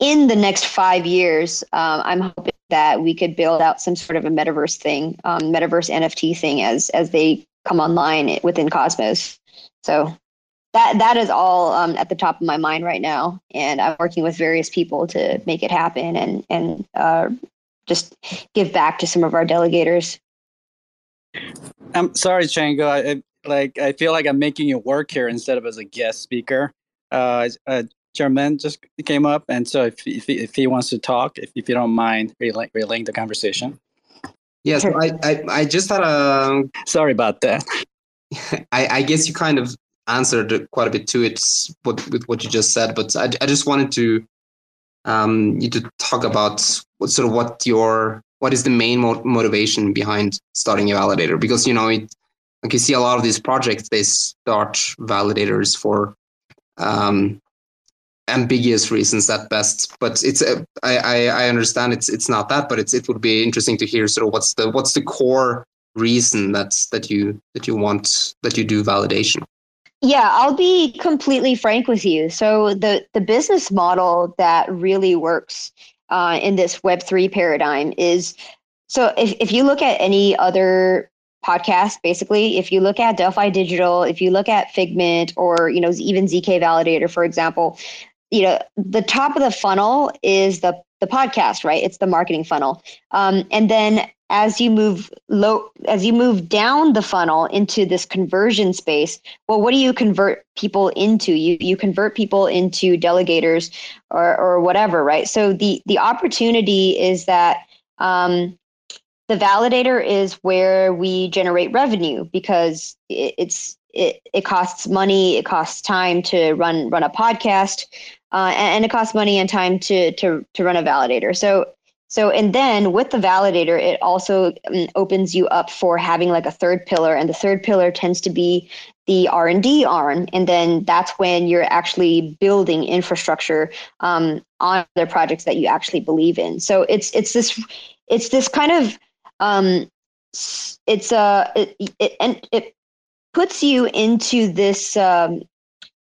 in the next five years, um, I'm hoping that we could build out some sort of a metaverse thing, um, metaverse NFT thing, as as they come online within Cosmos. So that that is all um, at the top of my mind right now, and I'm working with various people to make it happen and and uh, just give back to some of our delegators. I'm sorry, Chjango. I, I, like I feel like I'm making you work here instead of as a guest speaker. Uh, Gjermund just came up, and so if if, if he wants to talk, if, if you don't mind relaying, relaying the conversation. Yes, yeah, so I, I I just had a. Sorry about that. I, I guess you kind of answered quite a bit to it with, with what you just said, but I, I just wanted to um, you to talk about what sort of what your what is the main mo- motivation behind starting a validator because you know it like you see a lot of these projects they start validators for um, ambiguous reasons at best but it's I, I understand it's it's not that but it's it would be interesting to hear sort of what's the what's the core reason that's that you that you want that you do validation. Yeah i'll be completely frank with you. So the the business model that really works uh, in this web3 paradigm is so if, if you look at any other podcast basically if you look at delphi digital if you look at figment or you know even zk validator for example you know the top of the funnel is the the podcast right? It's the marketing funnel. Um, and then as you move low as you move down the funnel into this conversion space well what do you convert people into? You you convert people into delegators or or whatever right? So the the opportunity is that um, the validator is where we generate revenue because it, it's it, it costs money it costs time to run run a podcast uh, and, and it costs money and time to to to run a validator so so, and then with the validator, it also um, opens you up for having like a third pillar, and the third pillar tends to be the R and D arm, and then that's when you're actually building infrastructure um, on the projects that you actually believe in. So it's it's this it's this kind of um, it's a uh, it, it and it puts you into this um,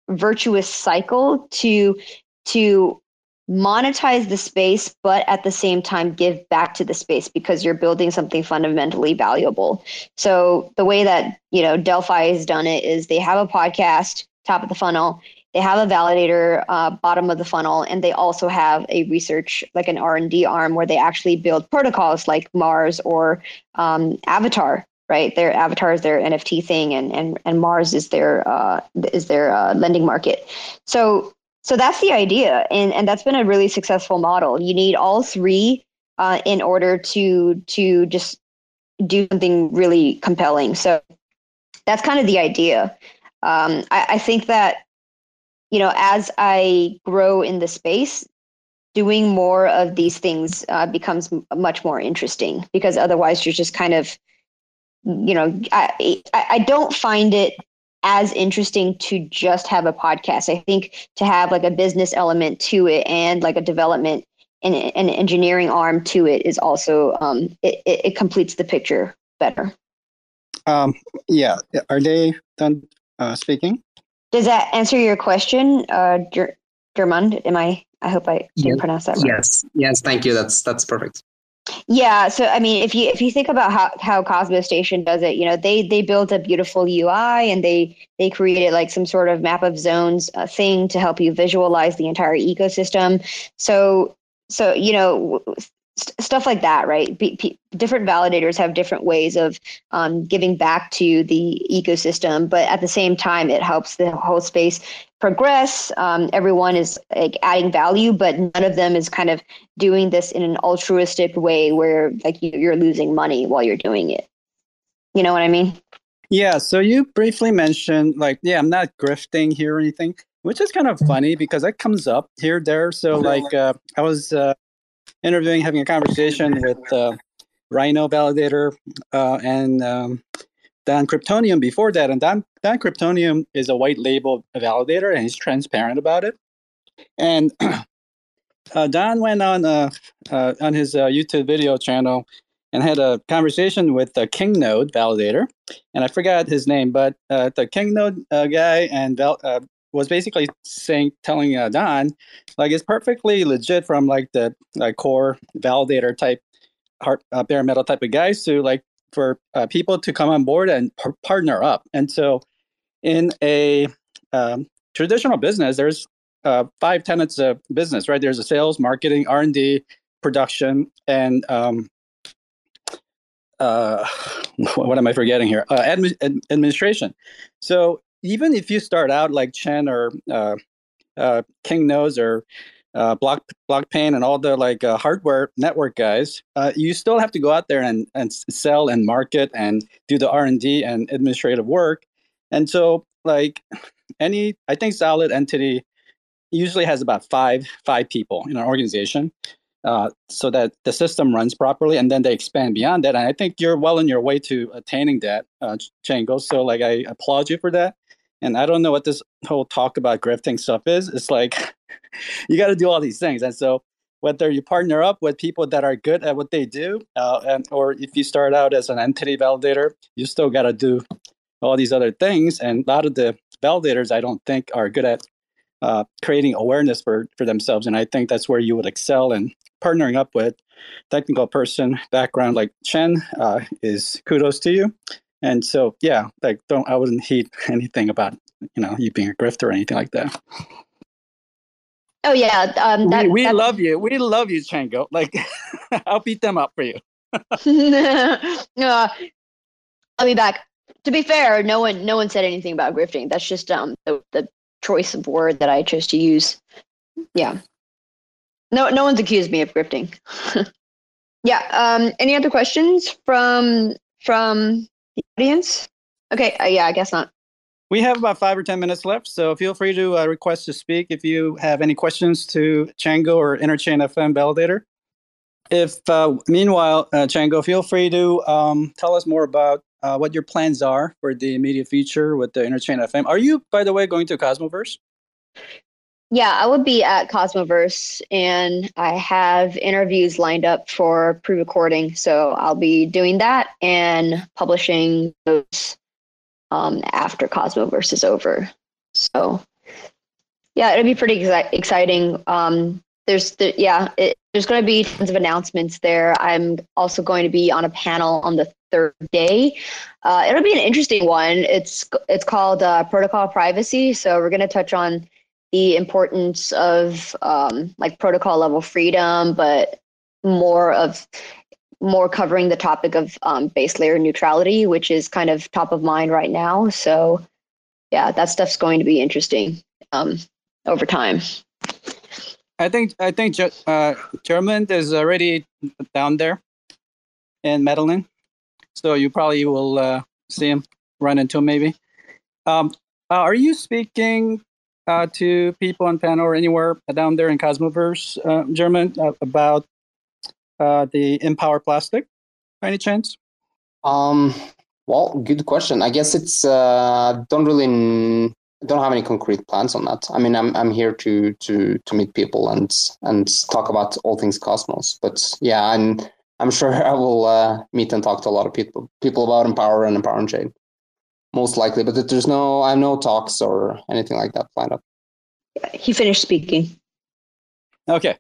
virtuous cycle to to monetize the space, but at the same time give back to the space because you're building something fundamentally valuable. So the way that you know Delphi has done it is they have a podcast, top of the funnel. They have a validator, uh, bottom of the funnel, and they also have a research, like an R and D arm, where they actually build protocols like Mars or um, Avatar. Right, their Avatar is their NFT thing, and and and Mars is their uh, is their uh, lending market. So so that's the idea, and and that's been a really successful model. You need all three uh, in order to to just do something really compelling. So that's kind of the idea. Um, I, I think that you know as I grow in the space, doing more of these things uh, becomes much more interesting because otherwise you're just kind of you know I, I don't find it as interesting to just have a podcast. I think to have like a business element to it and like a development and an engineering arm to it is also um, it, it, it completes the picture better. Um, yeah, are they done uh, speaking? Does that answer your question, uh, Ger- Gjermund? Am I? I hope I didn't yes. pronounce that right. Yes, yes, thank you. That's that's perfect. Yeah, so I mean, if you if you think about how how Cosmos Station does it, you know, they they built a beautiful UI and they they created like some sort of map of zones uh, thing to help you visualize the entire ecosystem. So so you know, st- stuff like that, right? P- p- different validators have different ways of um, giving back to the ecosystem, but at the same time, it helps the whole space progress. Um, everyone is like adding value, but none of them is kind of doing this in an altruistic way where like you're losing money while you're doing it. You know what I mean? Yeah. So you briefly mentioned like, yeah, I'm not grifting here or anything, which is kind of funny because that comes up here there. So like, uh, I was uh, interviewing, having a conversation with uh, Rhino Validator uh, and um, Dan Cryptonium before that. And Dan, Cryptonium is a white label validator and he's transparent about it. And uh, Don went on uh, uh, on his uh, YouTube video channel and had a conversation with the King Node validator, and I forgot his name, but uh, the Kingnode uh, guy and val- was basically saying, telling Don, like it's perfectly legit from like the core validator type, hard, bare metal type of guys to like for uh, people to come on board and par- partner up. And so, in a um, traditional business, there's uh, five tenets of business, right? There's a sales, marketing, R and D, production, and um, uh, what am I forgetting here? Uh, admi- ad- administration. So even if you start out like Chen or uh, uh, Kingnode or uh, block Blockpane and all the like uh, hardware network guys, uh, you still have to go out there and, and sell and market and do the R and D and administrative work. And so, like any, I think solid entity usually has about five five people in an organization, uh, so that the system runs properly, and then they expand beyond that. And I think you're well on your way to attaining that, uh, Chjango. So, like, I applaud you for that. And I don't know what this whole talk about grifting stuff is. It's like you got to do all these things. And so whether you partner up with people that are good at what they do, uh, and or if you start out as an entity validator, you still got to do all these other things. And a lot of the validators, I don't think, are good at uh, creating awareness for for themselves. And I think that's where you would excel. And partnering up with technical person background like Chen uh, is kudos to you. And so, yeah, like don't I wouldn't heed anything about you know you being a grifter or anything like that. Oh yeah, um, that, we, we love you. We love you, Chjango. Like I'll beat them up for you. uh, I'll be back. To be fair, no one no one said anything about grifting. That's just um the, the choice of word that I chose to use. Yeah. No no one's accused me of grifting. yeah. Um any other questions from from the audience? Okay, uh, yeah, I guess not. We have about five or 10 minutes left, so feel free to uh, request to speak if you have any questions to Chjango or Interchain FM Validator. If uh, meanwhile, uh, Chjango, feel free to um, tell us more about uh, what your plans are for the immediate future with the Interchain FM. Are you, by the way, going to Cosmoverse? Yeah, I would be at Cosmoverse, and I have interviews lined up for pre-recording. So I'll be doing that and publishing those um, after Cosmoverse is over. So yeah, it'll be pretty exci- exciting. Um, there's the, yeah, it, there's going to be tons of announcements there. I'm also going to be on a panel on the third day. Uh, it'll be an interesting one. It's it's called uh, protocol privacy. So we're going to touch on the importance of um, like protocol level freedom, but more of more covering the topic of um, base layer neutrality, which is kind of top of mind right now. So, yeah, that stuff's going to be interesting um, over time. I think I think uh, Gjermund is already down there in Medellin, so you probably will uh, see him run into him maybe. Um, uh, are you speaking uh, to people on panel or anywhere down there in Cosmoverse, uh, Gjermund, uh, about uh, the Empower Plastic by any chance? Um, well, good question. I guess it's uh, don't really don't have any concrete plans on that. I mean, I'm I'm here to to to meet people and and talk about all things Cosmos. But yeah, and I'm sure I will uh, meet and talk to a lot of people people about Empower and Empower and Chain, most likely. But there's no I have no talks or anything like that planned up. He finished speaking. Okay.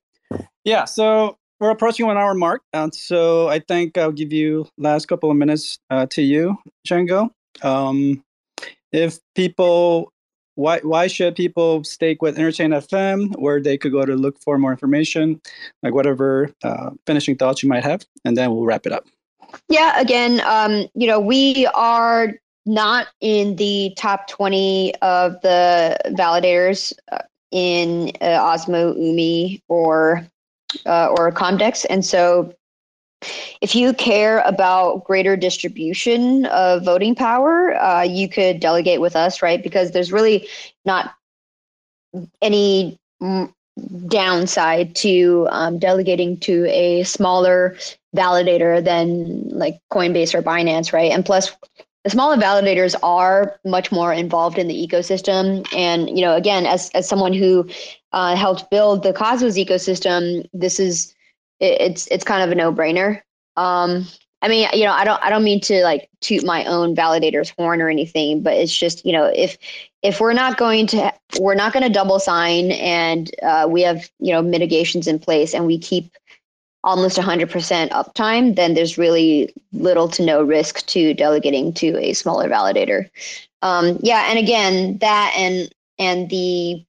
Yeah. So we're approaching one hour mark, and so I think I'll give you last couple of minutes uh, to you, Chjango. Um, if people, why why should people stake with Interchain FM, where they could go to look for more information, like whatever uh, finishing thoughts you might have, and then we'll wrap it up. Yeah, again, um, you know, we are not in the top 20 of the validators uh, in uh, Osmo, Umee, or uh, or a Comdex. And so if you care about greater distribution of voting power, uh, you could delegate with us, right? Because there's really not any downside to um, delegating to a smaller validator than like Coinbase or Binance, right? And plus, the smaller validators are much more involved in the ecosystem. And you know, again, as as someone who uh, helped build the Cosmos ecosystem, this is it, it's it's kind of a no brainer. Um, I mean, you know, I don't I don't mean to like toot my own validator's horn or anything, but it's just you know if if we're not going to we're not going to double sign and uh, we have you know mitigations in place and we keep almost 100% uptime, then there's really little to no risk to delegating to a smaller validator. Um, yeah, and again, that and and the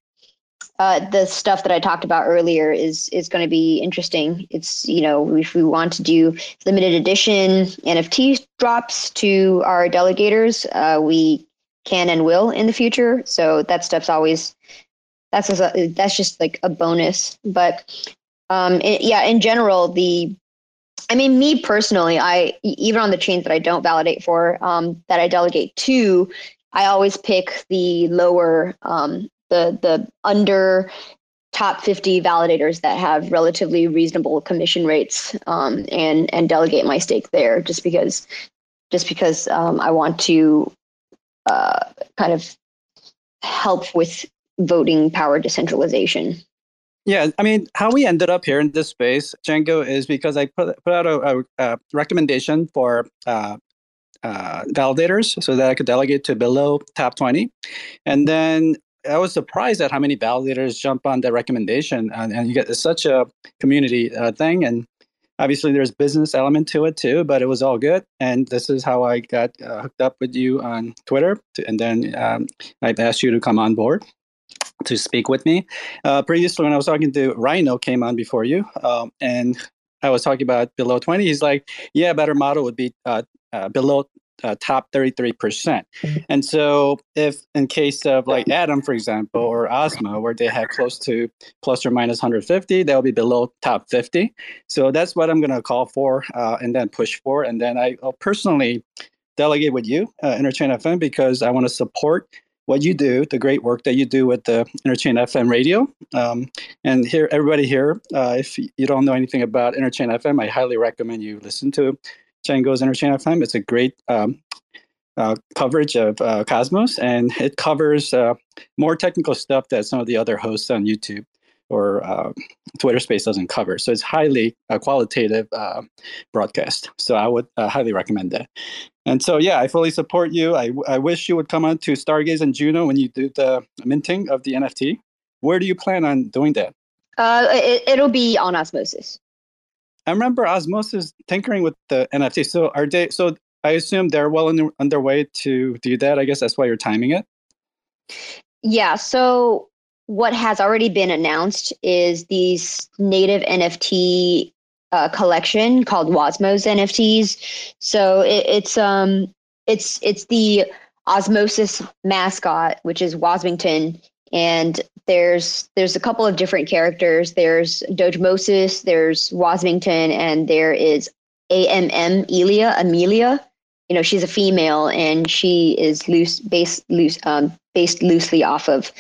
uh, the stuff that I talked about earlier is is going to be interesting. It's you know if we want to do limited edition NFT drops to our delegators, uh, we can and will in the future. So that stuff's always that's that's just like a bonus. But um, it, yeah, in general, the I mean, me personally, I even on the chains that I don't validate for, um, that I delegate to, I always pick the lower, um, the the under top 50 validators that have relatively reasonable commission rates, um, and and delegate my stake there, just because, just because um, I want to uh, kind of help with voting power decentralization. Yeah, I mean, how we ended up here in this space, Chjango, is because I put, put out a, a, a recommendation for uh, uh, validators so that I could delegate to below top 20. And then I was surprised at how many validators jump on the recommendation. And, and you get such a community uh, thing. And obviously, there's business element to it too, but it was all good. And this is how I got uh, hooked up with you on Twitter. And then um, I've asked you to come on board to speak with me. Uh, previously, when I was talking to Rhino, came on before you, um, and I was talking about below 20, he's like, yeah, a better model would be uh, uh, below uh, top 33%. And so, if in case of like Atom, for example, or Osmo, where they have close to plus or minus 150, they'll be below top 50. So, that's what I'm going to call for uh, and then push for. And then I, will personally delegate with you, uh, Interchain FM, because I want to support what you do, the great work that you do with the Interchain FM radio. Um, and here, everybody here, uh, if you don't know anything about Interchain FM, I highly recommend you listen to Chjango's Interchain FM. It's a great um, uh, coverage of uh, Cosmos, and it covers uh, more technical stuff that some of the other hosts on YouTube or uh, Twitter Space doesn't cover. So it's highly uh, qualitative uh, broadcast. So I would highly recommend that. And so, yeah, I fully support you. I, I wish you would come on to Stargaze and Juno when you do the minting of the NFT. Where do you plan on doing that? it, it'll be on Osmosis. I remember Osmosis tinkering with the NFT. So are they? So I assume they're well under, underway to do that. I guess that's why you're timing it. Yeah. So what has already been announced is these native NFT uh, collection called Wasmos NFTs. So it, it's um it's it's the Osmosis mascot, which is Wasmington, and there's there's a couple of different characters. There's Dojmosis, there's Wasmington, and there is AMM Elia Amelia. You know, she's a female and she is loose based loose um, based loosely off of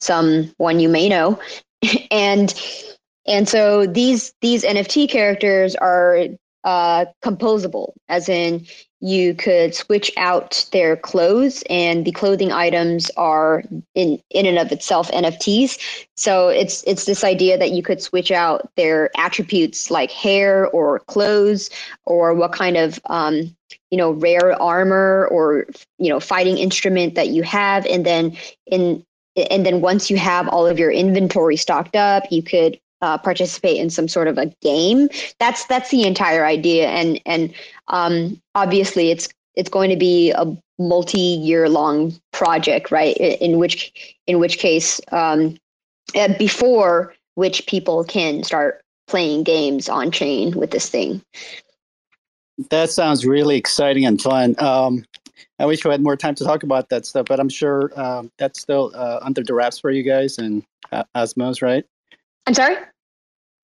someone you may know. and and so these these NFT characters are uh, composable, as in you could switch out their clothes and the clothing items are in in and of itself nfts so it's it's this idea that you could switch out their attributes like hair or clothes or what kind of um, you know rare armor or you know fighting instrument that you have and then in and then once you have all of your inventory stocked up you could uh, participate in some sort of a game. That's that's the entire idea, and and um, obviously it's it's going to be a multi-year long project, right? In which in which case, um, uh, before which people can start playing games on chain with this thing. That sounds really exciting and fun. Um, I wish we had more time to talk about that stuff, but I'm sure um, that's still uh, under the wraps for you guys and uh, Osmos, right? I'm sorry.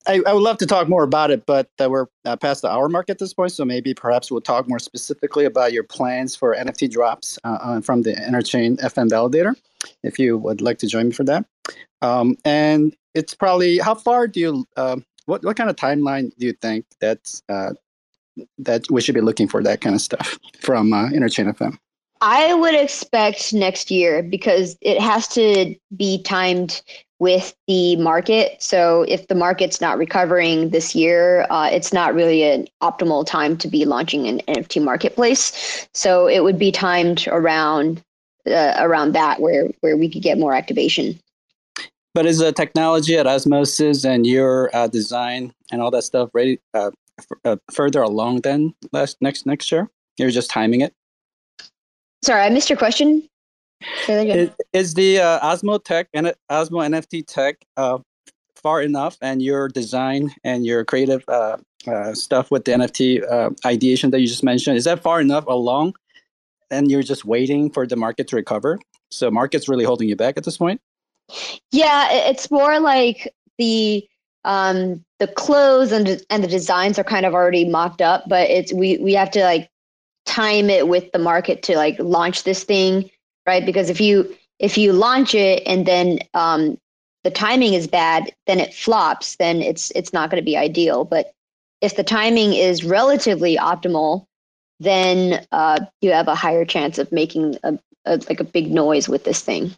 I, I, would love to talk more about it, but uh, we're uh, past the hour mark at this point. So maybe perhaps we'll talk more specifically about your plans for NFT drops uh, uh from the Interchain FM validator, if you would like to join me for that. Um, and it's probably how far do you um, what what kind of timeline do you think that uh, that we should be looking for that kind of stuff from uh, Interchain FM? I would expect next year because it has to be timed with the market. So if the market's not recovering this year, uh, it's not really an optimal time to be launching an NFT marketplace. So it would be timed around uh, around that where where we could get more activation. But is the technology at Osmosis and your uh, design and all that stuff ready uh, f- uh, further along than last next next year? You're just timing it. Sorry, I missed your question. Is, is, the uh, Osmo Tech and Osmo NFT Tech uh, far enough, and your design and your creative uh, uh stuff with the NFT uh, ideation that you just mentioned is that far enough along, and you're just waiting for the market to recover? So, market's really holding you back at this point. Yeah, it's more like the um, the clothes and and the designs are kind of already mocked up, but it's we we have to like time it with the market to like launch this thing, right? Because if you if you launch it and then um, the timing is bad, then it flops. Then it's it's not going to be ideal. But if the timing is relatively optimal, then uh, you have a higher chance of making a, a like a big noise with this thing.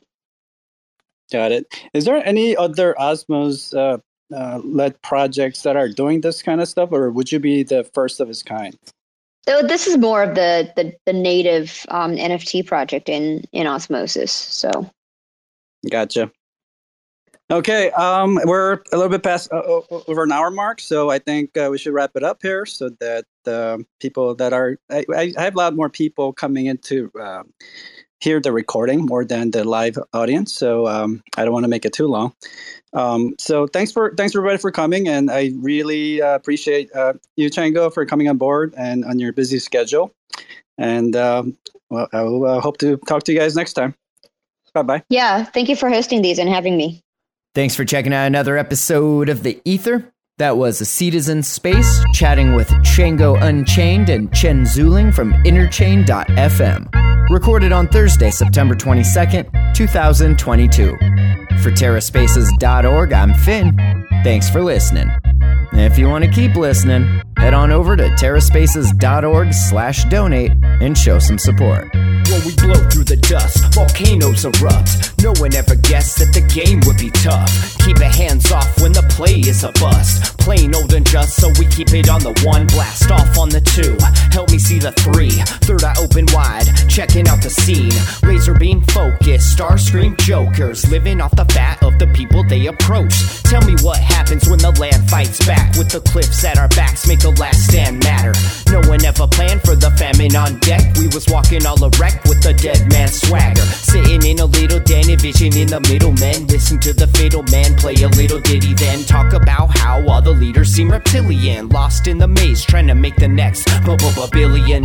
Got it. Is there any other Osmos uh, uh, led projects that are doing this kind of stuff, or would you be the first of its kind? So this is more of the the, the native um, NFT project in in Osmosis. So, gotcha. Okay, um, we're a little bit past uh, over an hour mark, so I think uh, we should wrap it up here, so that uh, people that are I, I, have a lot more people coming into um, hear the recording more than the live audience. So um, I don't want to make it too long. Um, so thanks for thanks everybody for coming, and I really uh, appreciate uh, you, Chjango, for coming on board and on your busy schedule. And um, well, I will uh, hope to talk to you guys next time. Bye bye. Yeah, thank you for hosting these and having me. Thanks for checking out another episode of The Ether. That was a Seedizen Space chatting with Chjango Unchained and Chen Zhuling from Interchain.fm. Recorded on Thursday, September 22nd, 2022. For TerraSpaces.org, I'm Finn. Thanks for listening. If you want to keep listening, head on over to TerraSpaces.org slash donate and show some support. When we blow through the dust, volcanoes erupt. No one ever guessed that the game would be tough. Keep your hands off when the play is a bust. Plain old and just, so we keep it on the one. Blast off on the two. Help me see the three. Third eye open wide, checking out the scene. Laser beam focus, star scream jokers. Living off the fat of the people they approach. Tell me what happens when the land fights back. With the cliffs at our backs, make the last stand matter. No one ever planned for the famine on deck. We was walking all erect with the dead man swagger. Sitting in a little den, vision in the middle. Men listen to the fatal man play a little ditty, then talk about how all the leaders seem reptilian, lost in the maze, trying to make the next billion.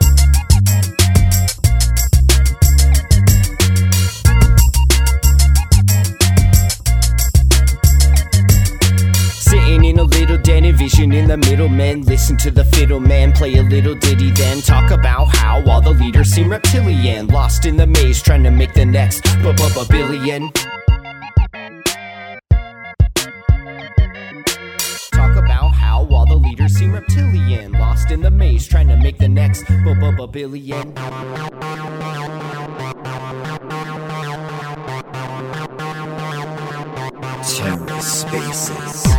Little den, envision in the middle men. Listen to the fiddle man play a little ditty, then talk about how all the leaders seem reptilian, lost in the maze, trying to make the next b billion. Talk about how all the leaders seem reptilian, lost in the maze, trying to make the next b billion. TerraSpaces.